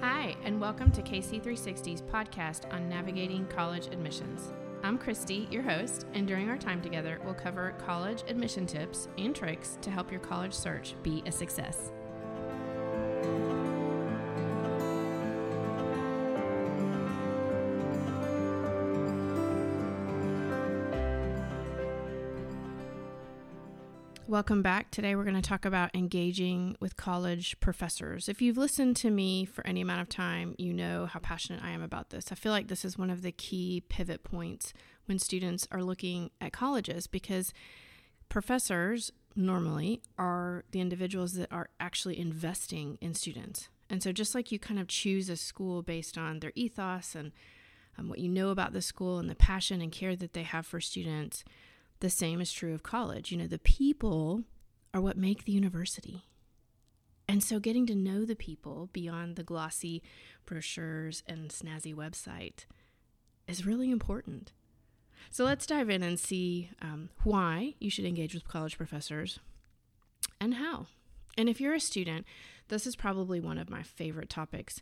Hi, and welcome to KC360's podcast on navigating college admissions. I'm Christy, your host, and during our time together, we'll cover college admission tips and tricks to help your college search be a success. Welcome back. Today we're going to talk about engaging with college professors. If you've listened to me for any amount of time, you know how passionate I am about this. I feel like this is one of the key pivot points when students are looking at colleges because professors normally are the individuals that are actually investing in students. And so, just like you kind of choose a school based on their ethos and um, what you know about the school and the passion and care that they have for students, the same is true of college. You know, the people are what make the university. And so getting to know the people beyond the glossy brochures and snazzy website is really important. So let's dive in and see um, why you should engage with college professors and how. And if you're a student, this is probably one of my favorite topics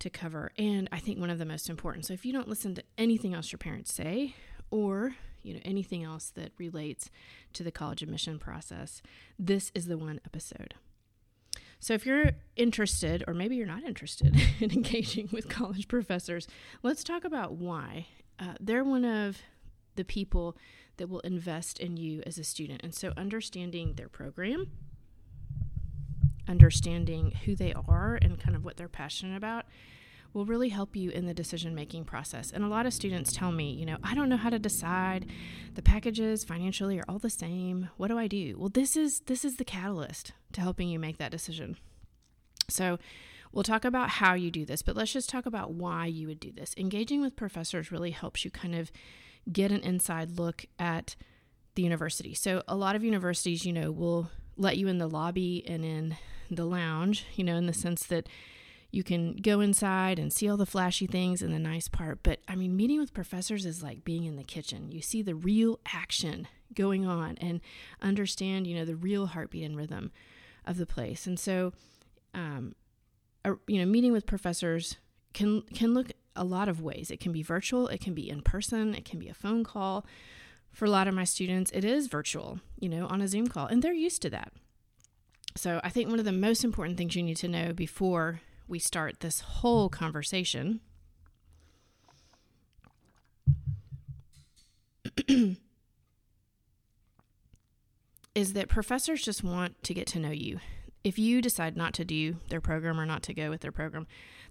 to cover, and I think one of the most important. So if you don't listen to anything else your parents say, or you know anything else that relates to the college admission process, this is the one episode. So if you're interested, or maybe you're not interested in engaging with college professors, let's talk about why. Uh, they're one of the people that will invest in you as a student. And so understanding their program, understanding who they are and kind of what they're passionate about will really help you in the decision making process. And a lot of students tell me, you know, I don't know how to decide. The packages financially are all the same. What do I do? Well, this is this is the catalyst to helping you make that decision. So, we'll talk about how you do this, but let's just talk about why you would do this. Engaging with professors really helps you kind of get an inside look at the university. So, a lot of universities, you know, will let you in the lobby and in the lounge, you know, in the sense that you can go inside and see all the flashy things and the nice part. But I mean, meeting with professors is like being in the kitchen. You see the real action going on and understand, you know, the real heartbeat and rhythm of the place. And so, um, a, you know, meeting with professors can can look a lot of ways. It can be virtual, it can be in person, it can be a phone call. For a lot of my students, it is virtual, you know, on a Zoom call, and they're used to that. So I think one of the most important things you need to know before we start this whole conversation is that professors just want to get to know you. If you decide not to do their program or not to go with their program,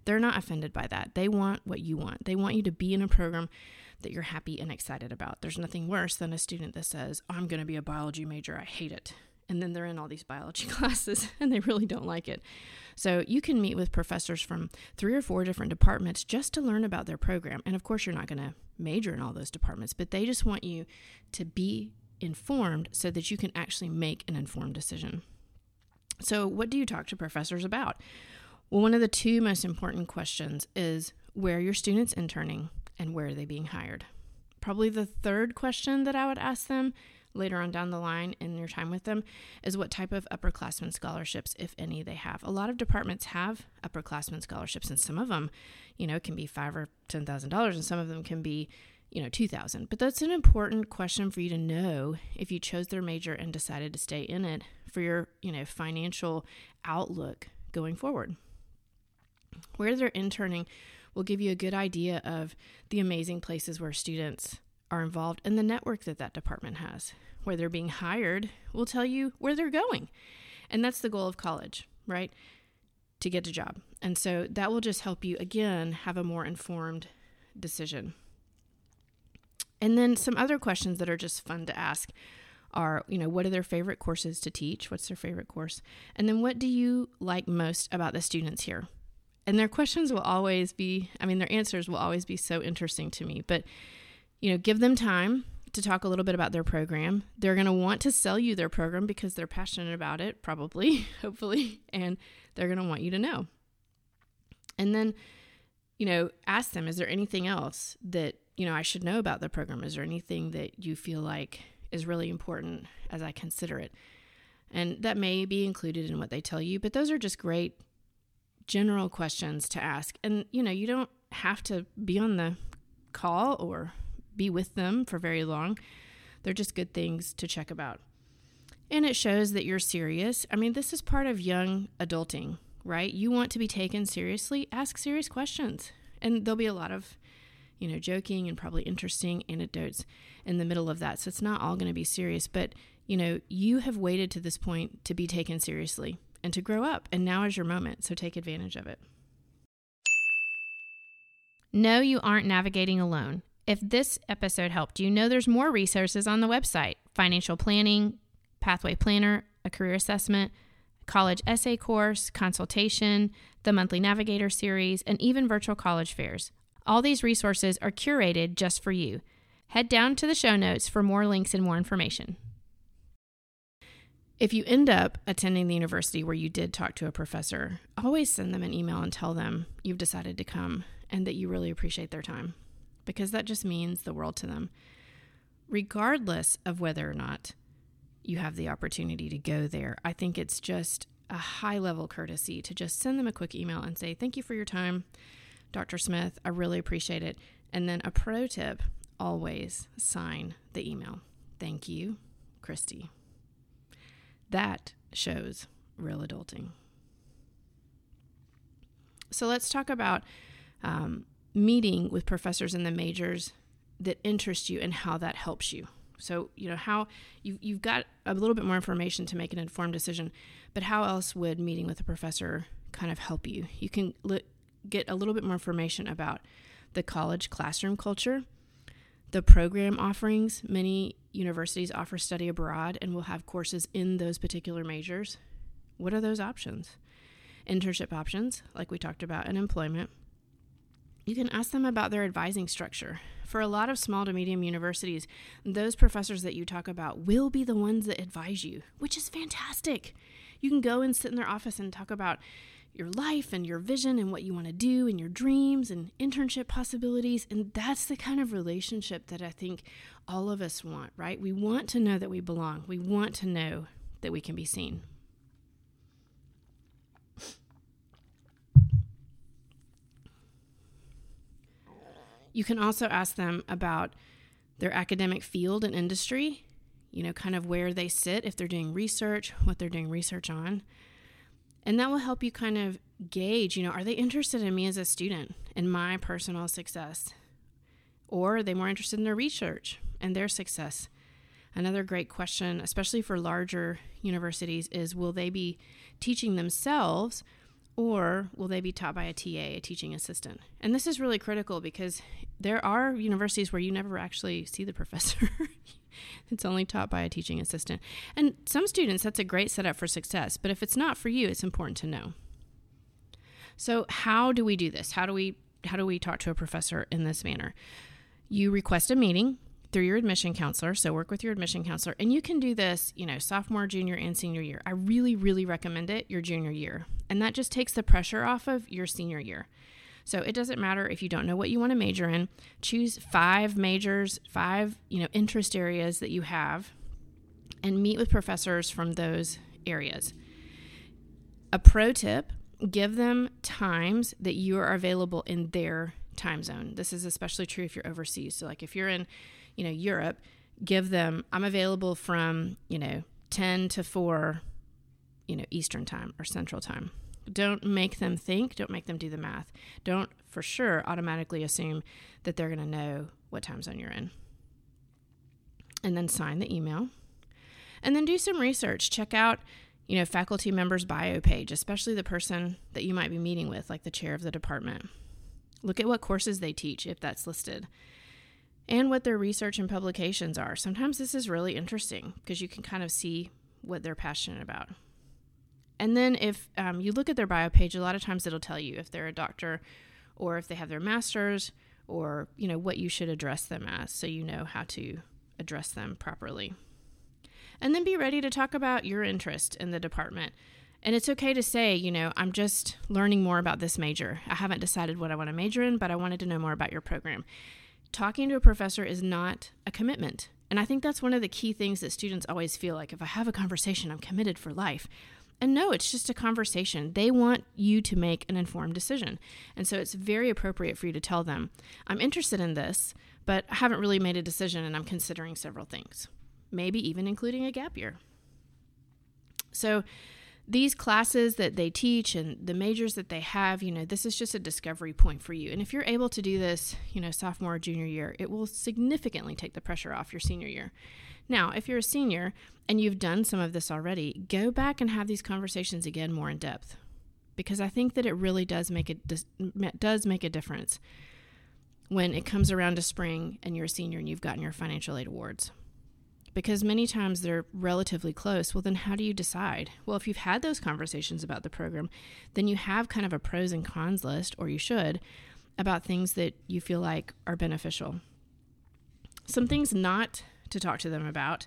they're not offended by that. They want what you want. They want you to be in a program that you're happy and excited about. There's nothing worse than a student that says, I'm going to be a biology major. I hate it and then they're in all these biology classes and they really don't like it. So you can meet with professors from three or four different departments just to learn about their program. And of course, you're not going to major in all those departments, but they just want you to be informed so that you can actually make an informed decision. So, what do you talk to professors about? Well, one of the two most important questions is where are your students interning and where are they being hired? Probably the third question that I would ask them later on down the line in your time with them is what type of upperclassmen scholarships, if any, they have. A lot of departments have upperclassmen scholarships, and some of them, you know, can be five or ten thousand dollars, and some of them can be, you know, two thousand. But that's an important question for you to know if you chose their major and decided to stay in it for your, you know, financial outlook going forward. Where they're interning will give you a good idea of the amazing places where students are involved and the network that that department has. Where they're being hired will tell you where they're going. And that's the goal of college, right? To get a job. And so that will just help you, again, have a more informed decision. And then some other questions that are just fun to ask are, you know, what are their favorite courses to teach? What's their favorite course? And then what do you like most about the students here? And their questions will always be, I mean, their answers will always be so interesting to me. But you know, give them time to talk a little bit about their program. They're going to want to sell you their program because they're passionate about it, probably, hopefully, and they're going to want you to know. And then, you know, ask them, is there anything else that, you know, I should know about the program? Is there anything that you feel like is really important as I consider it? And that may be included in what they tell you, but those are just great general questions to ask. And, you know, you don't have to be on the call or be with them for very long. They're just good things to check about. And it shows that you're serious. I mean, this is part of young adulting, right? You want to be taken seriously, ask serious questions. And there'll be a lot of, you know, joking and probably interesting anecdotes in the middle of that. So it's not all going to be serious, but, you know, you have waited to this point to be taken seriously and to grow up. And now is your moment. So take advantage of it. No, you aren't navigating alone. If this episode helped you, know there's more resources on the website financial planning, pathway planner, a career assessment, college essay course, consultation, the monthly navigator series, and even virtual college fairs. All these resources are curated just for you. Head down to the show notes for more links and more information. If you end up attending the university where you did talk to a professor, always send them an email and tell them you've decided to come and that you really appreciate their time because that just means the world to them, regardless of whether or not you have the opportunity to go there. I think it's just a high level courtesy to just send them a quick email and say, Thank you for your time, Dr. Smith. I really appreciate it. And then a pro tip always sign the email. Thank you, Christy. That shows real adulting. So let's talk about um, meeting with professors in the majors that interest you and how that helps you. So, you know, how you, you've got a little bit more information to make an informed decision, but how else would meeting with a professor kind of help you? You can get a little bit more information about the college classroom culture, the program offerings. Many universities offer study abroad and will have courses in those particular majors. What are those options? Internship options, like we talked about, and employment you can ask them about their advising structure. For a lot of small to medium universities, those professors that you talk about will be the ones that advise you, which is fantastic. You can go and sit in their office and talk about your life and your vision and what you want to do and your dreams and internship possibilities. And that's the kind of relationship that I think all of us want, right? We want to know that we belong, we want to know that we can be seen. You can also ask them about their academic field and industry, you know, kind of where they sit, if they're doing research, what they're doing research on. And that will help you kind of gauge, you know, are they interested in me as a student and my personal success? Or are they more interested in their research and their success? Another great question, especially for larger universities, is will they be teaching themselves or will they be taught by a TA, a teaching assistant? And this is really critical because there are universities where you never actually see the professor. it's only taught by a teaching assistant. And some students, that's a great setup for success. But if it's not for you, it's important to know. So, how do we do this? How do we how do we talk to a professor in this manner? You request a meeting through your admission counselor. So work with your admission counselor. And you can do this, you know, sophomore, junior, and senior year. I really, really recommend it your junior year. And that just takes the pressure off of your senior year. So it doesn't matter if you don't know what you want to major in. Choose five majors, five, you know, interest areas that you have and meet with professors from those areas. A pro tip, give them times that you are available in their time zone. This is especially true if you're overseas. So like if you're in you know, Europe, give them, I'm available from, you know, 10 to 4, you know, Eastern time or Central time. Don't make them think, don't make them do the math. Don't for sure automatically assume that they're going to know what time zone you're in. And then sign the email. And then do some research. Check out, you know, faculty members' bio page, especially the person that you might be meeting with, like the chair of the department. Look at what courses they teach if that's listed and what their research and publications are. Sometimes this is really interesting because you can kind of see what they're passionate about. And then if um, you look at their bio page, a lot of times it'll tell you if they're a doctor or if they have their master's or you know what you should address them as so you know how to address them properly. And then be ready to talk about your interest in the department. And it's okay to say, you know, I'm just learning more about this major. I haven't decided what I want to major in, but I wanted to know more about your program talking to a professor is not a commitment. And I think that's one of the key things that students always feel like if I have a conversation, I'm committed for life. And no, it's just a conversation. They want you to make an informed decision. And so it's very appropriate for you to tell them, I'm interested in this, but I haven't really made a decision and I'm considering several things, maybe even including a gap year. So, these classes that they teach and the majors that they have, you know, this is just a discovery point for you. And if you're able to do this, you know, sophomore or junior year, it will significantly take the pressure off your senior year. Now, if you're a senior and you've done some of this already, go back and have these conversations again more in depth because I think that it really does make a does make a difference when it comes around to spring and you're a senior and you've gotten your financial aid awards. Because many times they're relatively close. Well, then how do you decide? Well, if you've had those conversations about the program, then you have kind of a pros and cons list, or you should, about things that you feel like are beneficial. Some things not to talk to them about.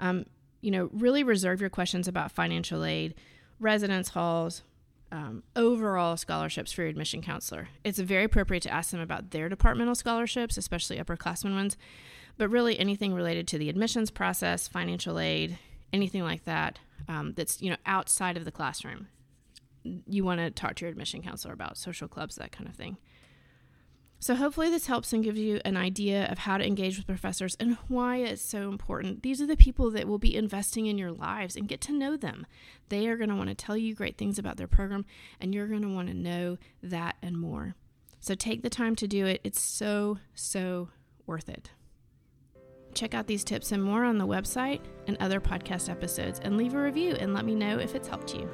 Um, you know, really reserve your questions about financial aid, residence halls, um, overall scholarships for your admission counselor. It's very appropriate to ask them about their departmental scholarships, especially upperclassmen ones, but really anything related to the admissions process, financial aid, anything like that um, that's you know outside of the classroom. You want to talk to your admission counselor about social clubs, that kind of thing. So, hopefully, this helps and gives you an idea of how to engage with professors and why it's so important. These are the people that will be investing in your lives and get to know them. They are going to want to tell you great things about their program, and you're going to want to know that and more. So, take the time to do it. It's so, so worth it. Check out these tips and more on the website and other podcast episodes, and leave a review and let me know if it's helped you.